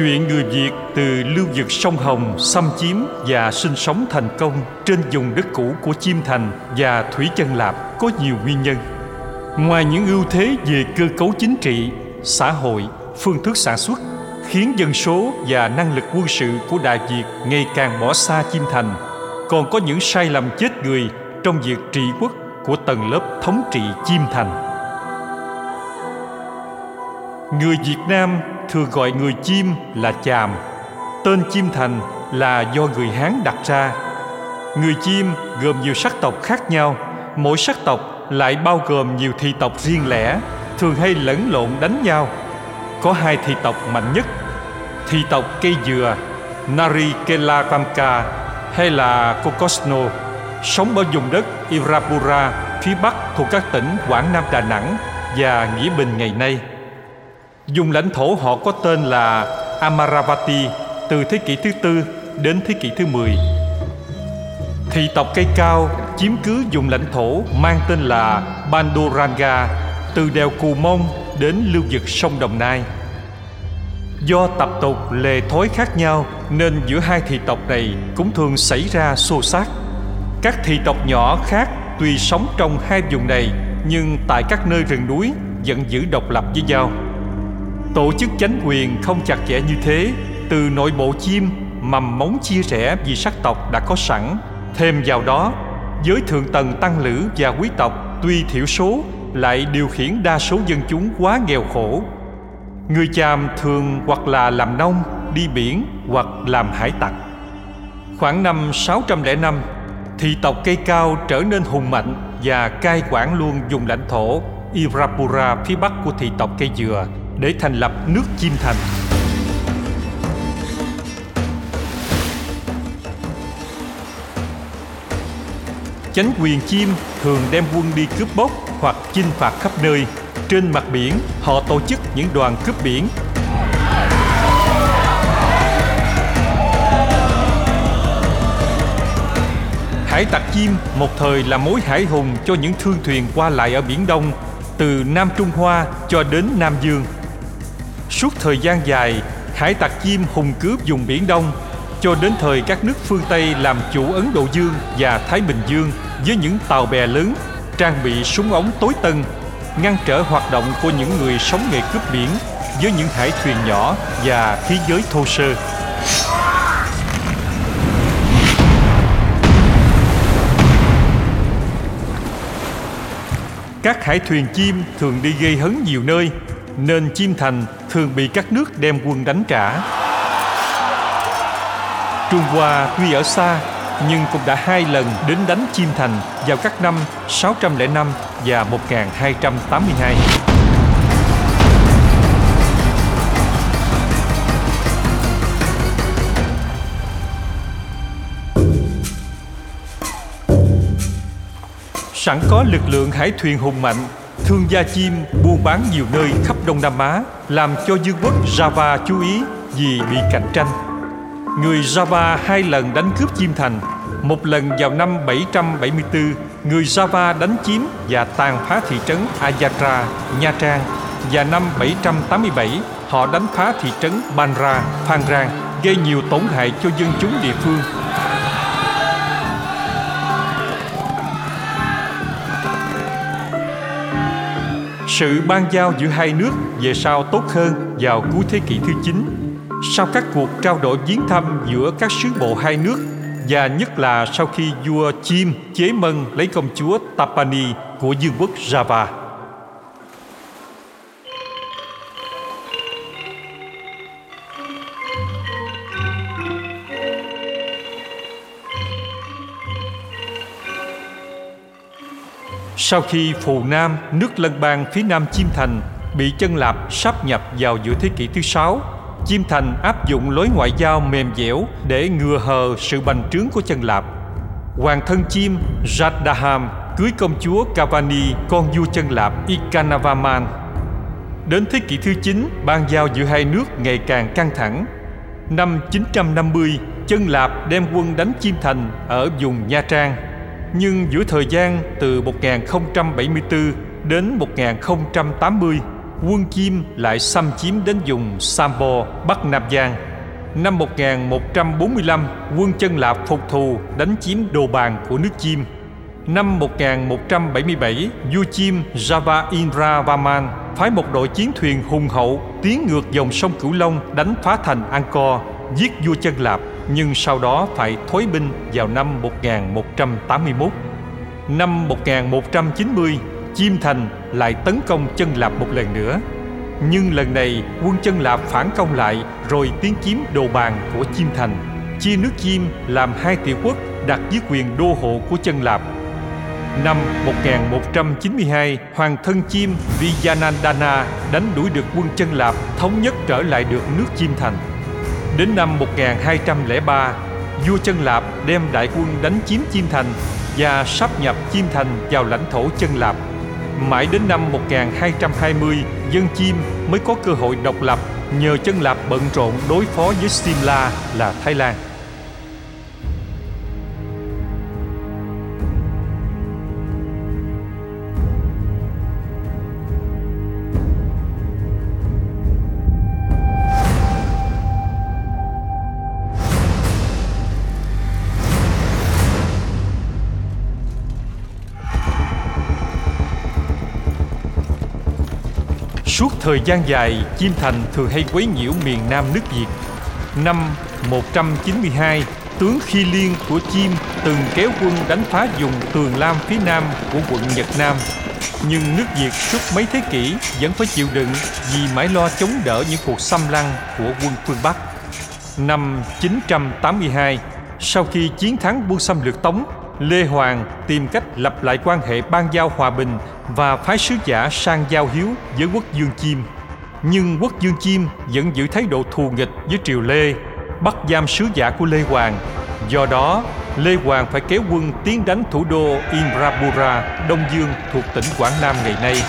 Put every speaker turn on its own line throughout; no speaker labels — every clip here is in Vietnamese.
Chuyện người Việt từ lưu vực sông Hồng xâm chiếm và sinh sống thành công trên vùng đất cũ của Chiêm Thành và Thủy Chân Lạp có nhiều nguyên nhân. Ngoài những ưu thế về cơ cấu chính trị, xã hội, phương thức sản xuất khiến dân số và năng lực quân sự của Đại Việt ngày càng bỏ xa Chiêm Thành, còn có những sai lầm chết người trong việc trị quốc của tầng lớp thống trị Chiêm Thành. Người Việt Nam thường gọi người chim là chàm. Tên chim thành là do người hán đặt ra. Người chim gồm nhiều sắc tộc khác nhau. Mỗi sắc tộc lại bao gồm nhiều thị tộc riêng lẻ, thường hay lẫn lộn đánh nhau. Có hai thị tộc mạnh nhất, thị tộc cây dừa, nari kela pamka hay là Kokosno, sống ở vùng đất Irapura, phía bắc thuộc các tỉnh Quảng Nam Đà Nẵng và Nghĩa Bình ngày nay. Dùng lãnh thổ họ có tên là Amaravati từ thế kỷ thứ tư đến thế kỷ thứ 10. Thị tộc cây cao chiếm cứ dùng lãnh thổ mang tên là Banduranga từ đèo Cù Mông đến lưu vực sông Đồng Nai. Do tập tục lề thói khác nhau nên giữa hai thị tộc này cũng thường xảy ra xô xát. Các thị tộc nhỏ khác tuy sống trong hai vùng này nhưng tại các nơi rừng núi vẫn giữ độc lập với nhau. Tổ chức chánh quyền không chặt chẽ như thế Từ nội bộ chim mầm móng chia rẽ vì sắc tộc đã có sẵn. Thêm vào đó Giới thượng tầng tăng lữ và quý tộc Tuy thiểu số lại điều khiển đa số dân chúng quá nghèo khổ. Người chàm thường hoặc là làm nông, đi biển hoặc làm hải tặc. Khoảng năm 605 Thị tộc cây cao trở nên hùng mạnh và cai quản luôn vùng lãnh thổ Irapura phía bắc của thị tộc cây dừa để thành lập nước Chim Thành. Chánh quyền chim thường đem quân đi cướp bóc hoặc chinh phạt khắp nơi. Trên mặt biển, họ tổ chức những đoàn cướp biển Hải tặc chim một thời là mối hải hùng cho những thương thuyền qua lại ở Biển Đông, từ Nam Trung Hoa cho đến Nam Dương. Suốt thời gian dài, hải tặc chim hùng cướp vùng Biển Đông cho đến thời các nước phương Tây làm chủ Ấn Độ Dương và Thái Bình Dương với những tàu bè lớn, trang bị súng ống tối tân, ngăn trở hoạt động của những người sống nghề cướp biển với những hải thuyền nhỏ và khí giới thô sơ. Các hải thuyền chim thường đi gây hấn nhiều nơi nên chim Thành thường bị các nước đem quân đánh trả. Trung Hoa tuy ở xa, nhưng cũng đã hai lần đến đánh Chiêm Thành vào các năm 605 và 1282. Sẵn có lực lượng hải thuyền hùng mạnh Thương gia chim buôn bán nhiều nơi khắp Đông Nam Á làm cho Dương quốc Java chú ý vì bị cạnh tranh. Người Java hai lần đánh cướp chim thành. Một lần vào năm 774, người Java đánh chiếm và tàn phá thị trấn Ayatra, Nha Trang. Và năm 787, họ đánh phá thị trấn Banra, Phan Rang, gây nhiều tổn hại cho dân chúng địa phương Sự ban giao giữa hai nước về sau tốt hơn vào cuối thế kỷ thứ 9 sau các cuộc trao đổi viếng thăm giữa các sứ bộ hai nước và nhất là sau khi vua Chim chế mân lấy công chúa Tapani của vương quốc Java. Sau khi Phù Nam, nước lân bang phía nam Chiêm Thành, bị chân Lạp sắp nhập vào giữa thế kỷ thứ sáu. Chiêm Thành áp dụng lối ngoại giao mềm dẻo để ngừa hờ sự bành trướng của chân Lạp. Hoàng thân chim Radaham cưới công chúa Cavani, con vua chân Lạp Ikanavaman. Đến thế kỷ thứ 9, ban giao giữa hai nước ngày càng căng thẳng. Năm 950, chân Lạp đem quân đánh Chiêm Thành ở vùng Nha Trang. Nhưng giữa thời gian từ 1074 đến 1080, quân Kim lại xâm chiếm đến vùng Sambo, Bắc Nam Giang. Năm 1145, quân chân Lạp phục thù đánh chiếm đồ bàn của nước Chim. Năm 1177, vua Chim Java Indra Vaman phái một đội chiến thuyền hùng hậu tiến ngược dòng sông Cửu Long đánh phá thành Angkor, giết vua chân Lạp, nhưng sau đó phải thối binh vào năm 1181. Năm 1190, Chiêm Thành lại tấn công chân Lạp một lần nữa. Nhưng lần này quân chân Lạp phản công lại rồi tiến chiếm đồ bàn của Chiêm Thành, chia nước Chiêm làm hai tiểu quốc đặt dưới quyền đô hộ của chân Lạp. Năm 1192, Hoàng thân Chiêm Vijayanandana đánh đuổi được quân chân Lạp thống nhất trở lại được nước Chiêm Thành. Đến năm 1203, vua chân Lạp đem đại quân đánh chiếm Chiêm Thành và sắp nhập Chiêm Thành vào lãnh thổ chân Lạp. Mãi đến năm 1220, dân Chim mới có cơ hội độc lập nhờ chân Lạp bận rộn đối phó với Simla là Thái Lan. Thời gian dài, chim Thành thường hay quấy nhiễu miền Nam nước Việt. Năm 192, tướng Khi Liên của Chiêm từng kéo quân đánh phá vùng Tường Lam phía nam của quận Nhật Nam. Nhưng nước Việt suốt mấy thế kỷ vẫn phải chịu đựng vì mãi lo chống đỡ những cuộc xâm lăng của quân phương Bắc. Năm 982, sau khi chiến thắng quân xâm lược Tống, Lê Hoàng tìm cách lập lại quan hệ ban giao hòa bình và phái sứ giả sang giao hiếu với quốc dương Chim. Nhưng quốc dương Chim vẫn giữ thái độ thù nghịch với triều Lê, bắt giam sứ giả của Lê Hoàng. Do đó, Lê Hoàng phải kéo quân tiến đánh thủ đô Indrapura, Đông Dương thuộc tỉnh Quảng Nam ngày nay.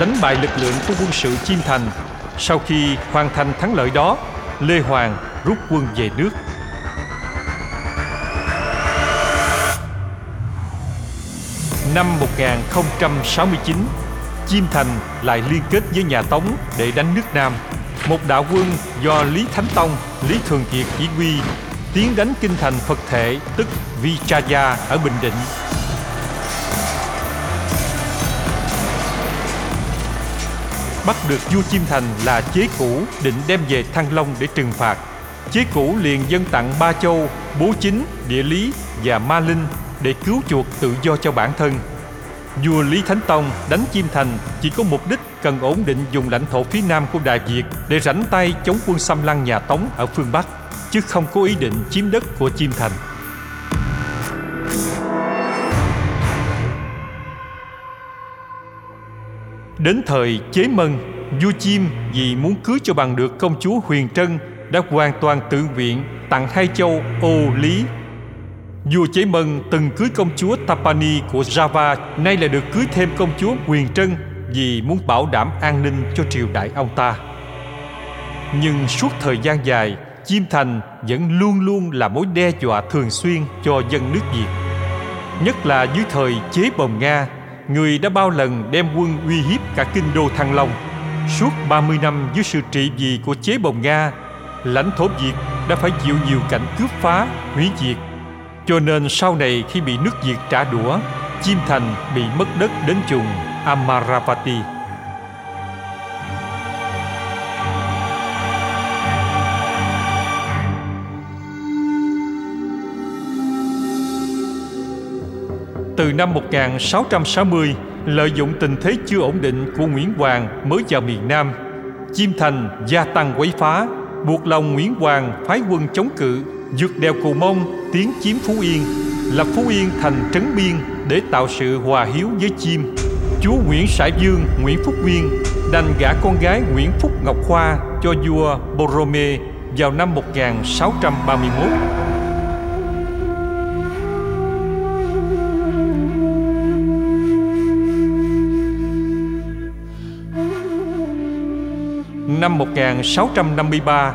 Đánh bại lực lượng của quân sự Chiêm Thành, sau khi hoàn thành thắng lợi đó, Lê Hoàng rút quân về nước. Năm 1069, Chiêm Thành lại liên kết với nhà Tống để đánh nước Nam. Một đạo quân do Lý Thánh Tông, Lý Thường Kiệt chỉ huy tiến đánh kinh thành Phật Thể tức Vichaya ở Bình Định. Bắt được vua Chiêm Thành là chế cũ định đem về Thăng Long để trừng phạt. Chế cũ liền dân tặng ba châu, bố chính, địa lý và ma linh để cứu chuộc tự do cho bản thân. Vua Lý Thánh Tông đánh Chiêm Thành chỉ có mục đích cần ổn định vùng lãnh thổ phía nam của Đại Việt để rảnh tay chống quân xâm lăng nhà Tống ở phương Bắc, chứ không có ý định chiếm đất của Chiêm Thành. Đến thời chế mân, vua Chiêm vì muốn cưới cho bằng được công chúa Huyền Trân đã hoàn toàn tự nguyện tặng hai châu ô lý Vua Chế Mân từng cưới công chúa Tapani của Java Nay lại được cưới thêm công chúa Quyền Trân Vì muốn bảo đảm an ninh cho triều đại ông ta. Nhưng suốt thời gian dài Chiêm Thành vẫn luôn luôn là mối đe dọa thường xuyên cho dân nước Việt. Nhất là dưới thời chế bồng Nga Người đã bao lần đem quân uy hiếp cả kinh đô Thăng Long. Suốt 30 năm dưới sự trị vì của chế bồng Nga Lãnh thổ Việt đã phải chịu nhiều cảnh cướp phá, hủy diệt cho nên sau này khi bị nước Việt trả đũa, Chim Thành bị mất đất đến chùng Amaravati. Từ năm 1660, lợi dụng tình thế chưa ổn định của Nguyễn Hoàng mới vào miền Nam, Chim Thành gia tăng quấy phá, buộc lòng Nguyễn Hoàng phái quân chống cự vượt đèo Cù Mông tiến chiếm Phú Yên lập Phú Yên thành trấn biên để tạo sự hòa hiếu với chim. Chúa Nguyễn Sải Dương Nguyễn Phúc Nguyên đành gả con gái Nguyễn Phúc Ngọc Khoa cho vua Borrome vào năm 1631. Năm 1653,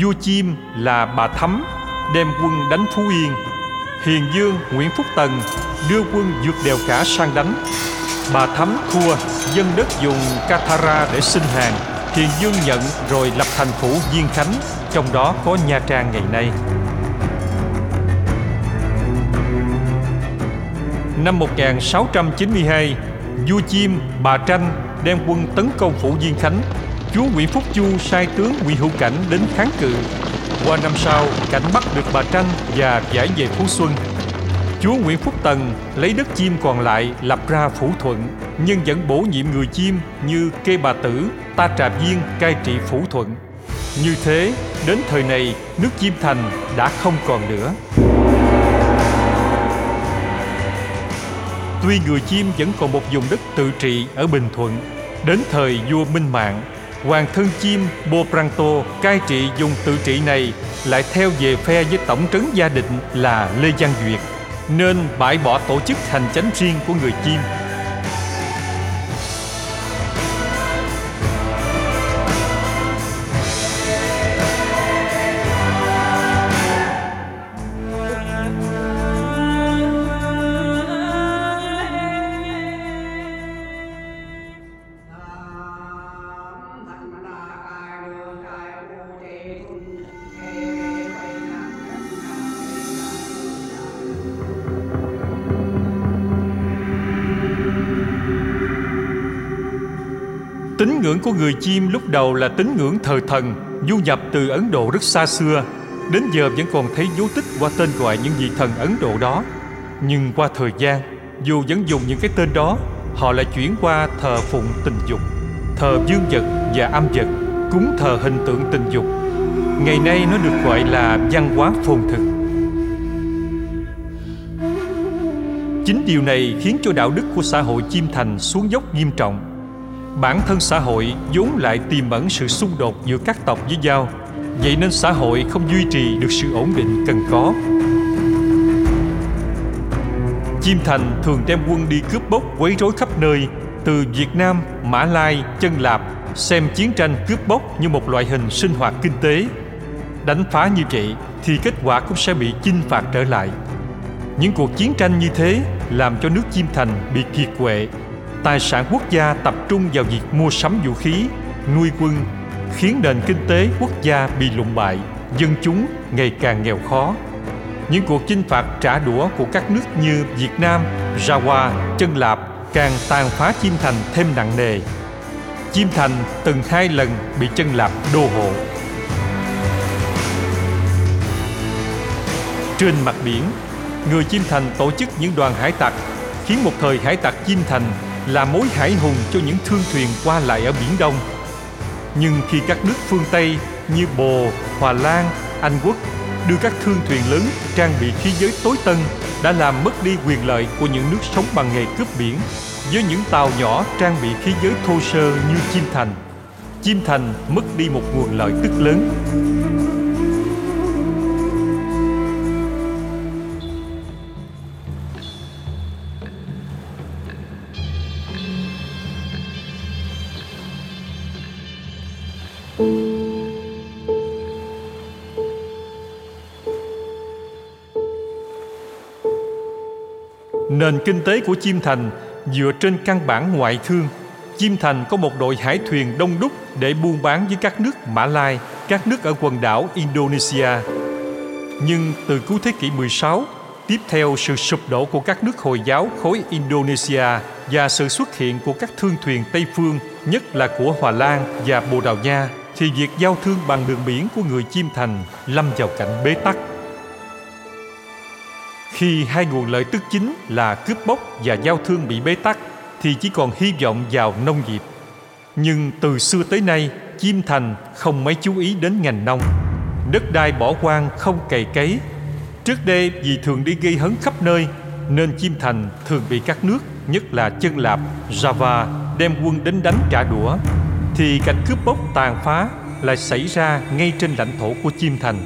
vua Chim là bà Thắm đem quân đánh Phú Yên. Hiền Dương Nguyễn Phúc Tần đưa quân vượt đèo cả sang đánh. Bà Thắm thua, dân đất dùng Katara để xin hàng. Hiền Dương nhận rồi lập thành phủ Diên Khánh, trong đó có Nha Trang ngày nay. Năm 1692, vua Chim, bà Tranh đem quân tấn công phủ Diên Khánh Chúa Nguyễn Phúc Chu sai tướng Nguyễn Hữu Cảnh đến kháng cự. Qua năm sau, Cảnh bắt được bà Tranh và giải về Phú Xuân. Chúa Nguyễn Phúc Tần lấy đất chim còn lại lập ra Phủ Thuận, nhưng vẫn bổ nhiệm người chim như Kê Bà Tử, Ta Trà Viên cai trị Phủ Thuận. Như thế, đến thời này, nước Chim Thành đã không còn nữa. Tuy người chim vẫn còn một vùng đất tự trị ở Bình Thuận, đến thời vua Minh Mạng, Hoàng thân chim Bopranto cai trị dùng tự trị này lại theo về phe với tổng trấn gia định là Lê Giang Duyệt, nên bãi bỏ tổ chức hành chánh riêng của người chim. Tín ngưỡng của người chim lúc đầu là tín ngưỡng thờ thần, du nhập từ Ấn Độ rất xa xưa. Đến giờ vẫn còn thấy dấu tích qua tên gọi những vị thần Ấn Độ đó. Nhưng qua thời gian, dù vẫn dùng những cái tên đó, họ lại chuyển qua thờ phụng tình dục, thờ dương vật và âm vật, cúng thờ hình tượng tình dục. Ngày nay nó được gọi là văn hóa phồn thực. Chính điều này khiến cho đạo đức của xã hội chim thành xuống dốc nghiêm trọng bản thân xã hội vốn lại tiềm ẩn sự xung đột giữa các tộc với nhau vậy nên xã hội không duy trì được sự ổn định cần có Chim Thành thường đem quân đi cướp bóc quấy rối khắp nơi từ Việt Nam, Mã Lai, Chân Lạp xem chiến tranh cướp bóc như một loại hình sinh hoạt kinh tế. Đánh phá như vậy thì kết quả cũng sẽ bị chinh phạt trở lại. Những cuộc chiến tranh như thế làm cho nước Chim Thành bị kiệt quệ tài sản quốc gia tập trung vào việc mua sắm vũ khí, nuôi quân, khiến nền kinh tế quốc gia bị lụng bại, dân chúng ngày càng nghèo khó. Những cuộc chinh phạt trả đũa của các nước như Việt Nam, Java, Chân Lạp càng tàn phá Chim Thành thêm nặng nề. Chim Thành từng hai lần bị Chân Lạp đô hộ. Trên mặt biển, người Chim Thành tổ chức những đoàn hải tặc, khiến một thời hải tặc Chim Thành là mối hải hùng cho những thương thuyền qua lại ở Biển Đông. Nhưng khi các nước phương Tây như Bồ, Hòa Lan, Anh Quốc đưa các thương thuyền lớn trang bị khí giới tối tân đã làm mất đi quyền lợi của những nước sống bằng nghề cướp biển với những tàu nhỏ trang bị khí giới thô sơ như Chim Thành. Chim Thành mất đi một nguồn lợi tức lớn. Nền kinh tế của Chim Thành dựa trên căn bản ngoại thương. Chim Thành có một đội hải thuyền đông đúc để buôn bán với các nước Mã Lai, các nước ở quần đảo Indonesia. Nhưng từ cuối thế kỷ 16, tiếp theo sự sụp đổ của các nước Hồi giáo khối Indonesia và sự xuất hiện của các thương thuyền Tây phương, nhất là của Hòa Lan và Bồ Đào Nha, thì việc giao thương bằng đường biển của người Chim Thành lâm vào cảnh bế tắc. Khi hai nguồn lợi tức chính là cướp bóc và giao thương bị bế tắc thì chỉ còn hy vọng vào nông nghiệp. Nhưng từ xưa tới nay, Chim Thành không mấy chú ý đến ngành nông. Đất đai bỏ hoang không cày cấy. Trước đây vì thường đi gây hấn khắp nơi nên Chiêm Thành thường bị các nước, nhất là chân lạp, Java đem quân đến đánh trả đũa thì cảnh cướp bóc tàn phá lại xảy ra ngay trên lãnh thổ của Chiêm Thành.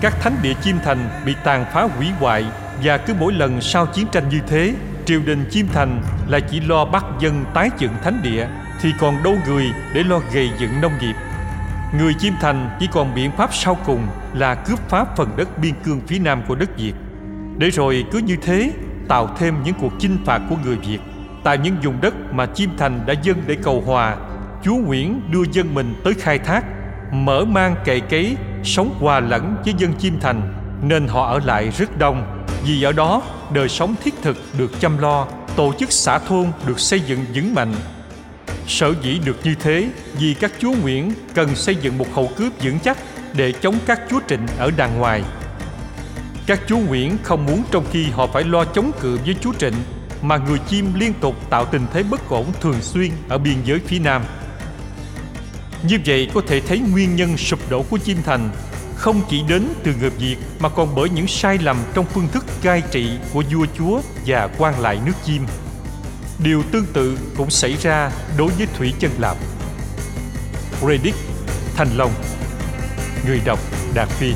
Các thánh địa Chiêm Thành bị tàn phá hủy hoại và cứ mỗi lần sau chiến tranh như thế, triều đình Chiêm Thành lại chỉ lo bắt dân tái dựng thánh địa thì còn đâu người để lo gầy dựng nông nghiệp. Người Chiêm Thành chỉ còn biện pháp sau cùng là cướp phá phần đất biên cương phía nam của đất Việt. Để rồi cứ như thế tạo thêm những cuộc chinh phạt của người Việt tại những vùng đất mà Chiêm Thành đã dâng để cầu hòa. Chúa Nguyễn đưa dân mình tới khai thác, mở mang cày cấy, sống hòa lẫn với dân chim Thành nên họ ở lại rất đông. Vì ở đó đời sống thiết thực được chăm lo, tổ chức xã thôn được xây dựng vững mạnh Sở dĩ được như thế vì các chúa Nguyễn cần xây dựng một hậu cướp vững chắc để chống các chúa Trịnh ở đàng ngoài. Các chúa Nguyễn không muốn trong khi họ phải lo chống cự với chúa Trịnh mà người chim liên tục tạo tình thế bất ổn thường xuyên ở biên giới phía Nam. Như vậy có thể thấy nguyên nhân sụp đổ của chim Thành không chỉ đến từ người Việt mà còn bởi những sai lầm trong phương thức cai trị của vua chúa và quan lại nước chim. Điều tương tự cũng xảy ra đối với Thủy Chân Lạp. Redick, Thành Long Người đọc Đạt Phi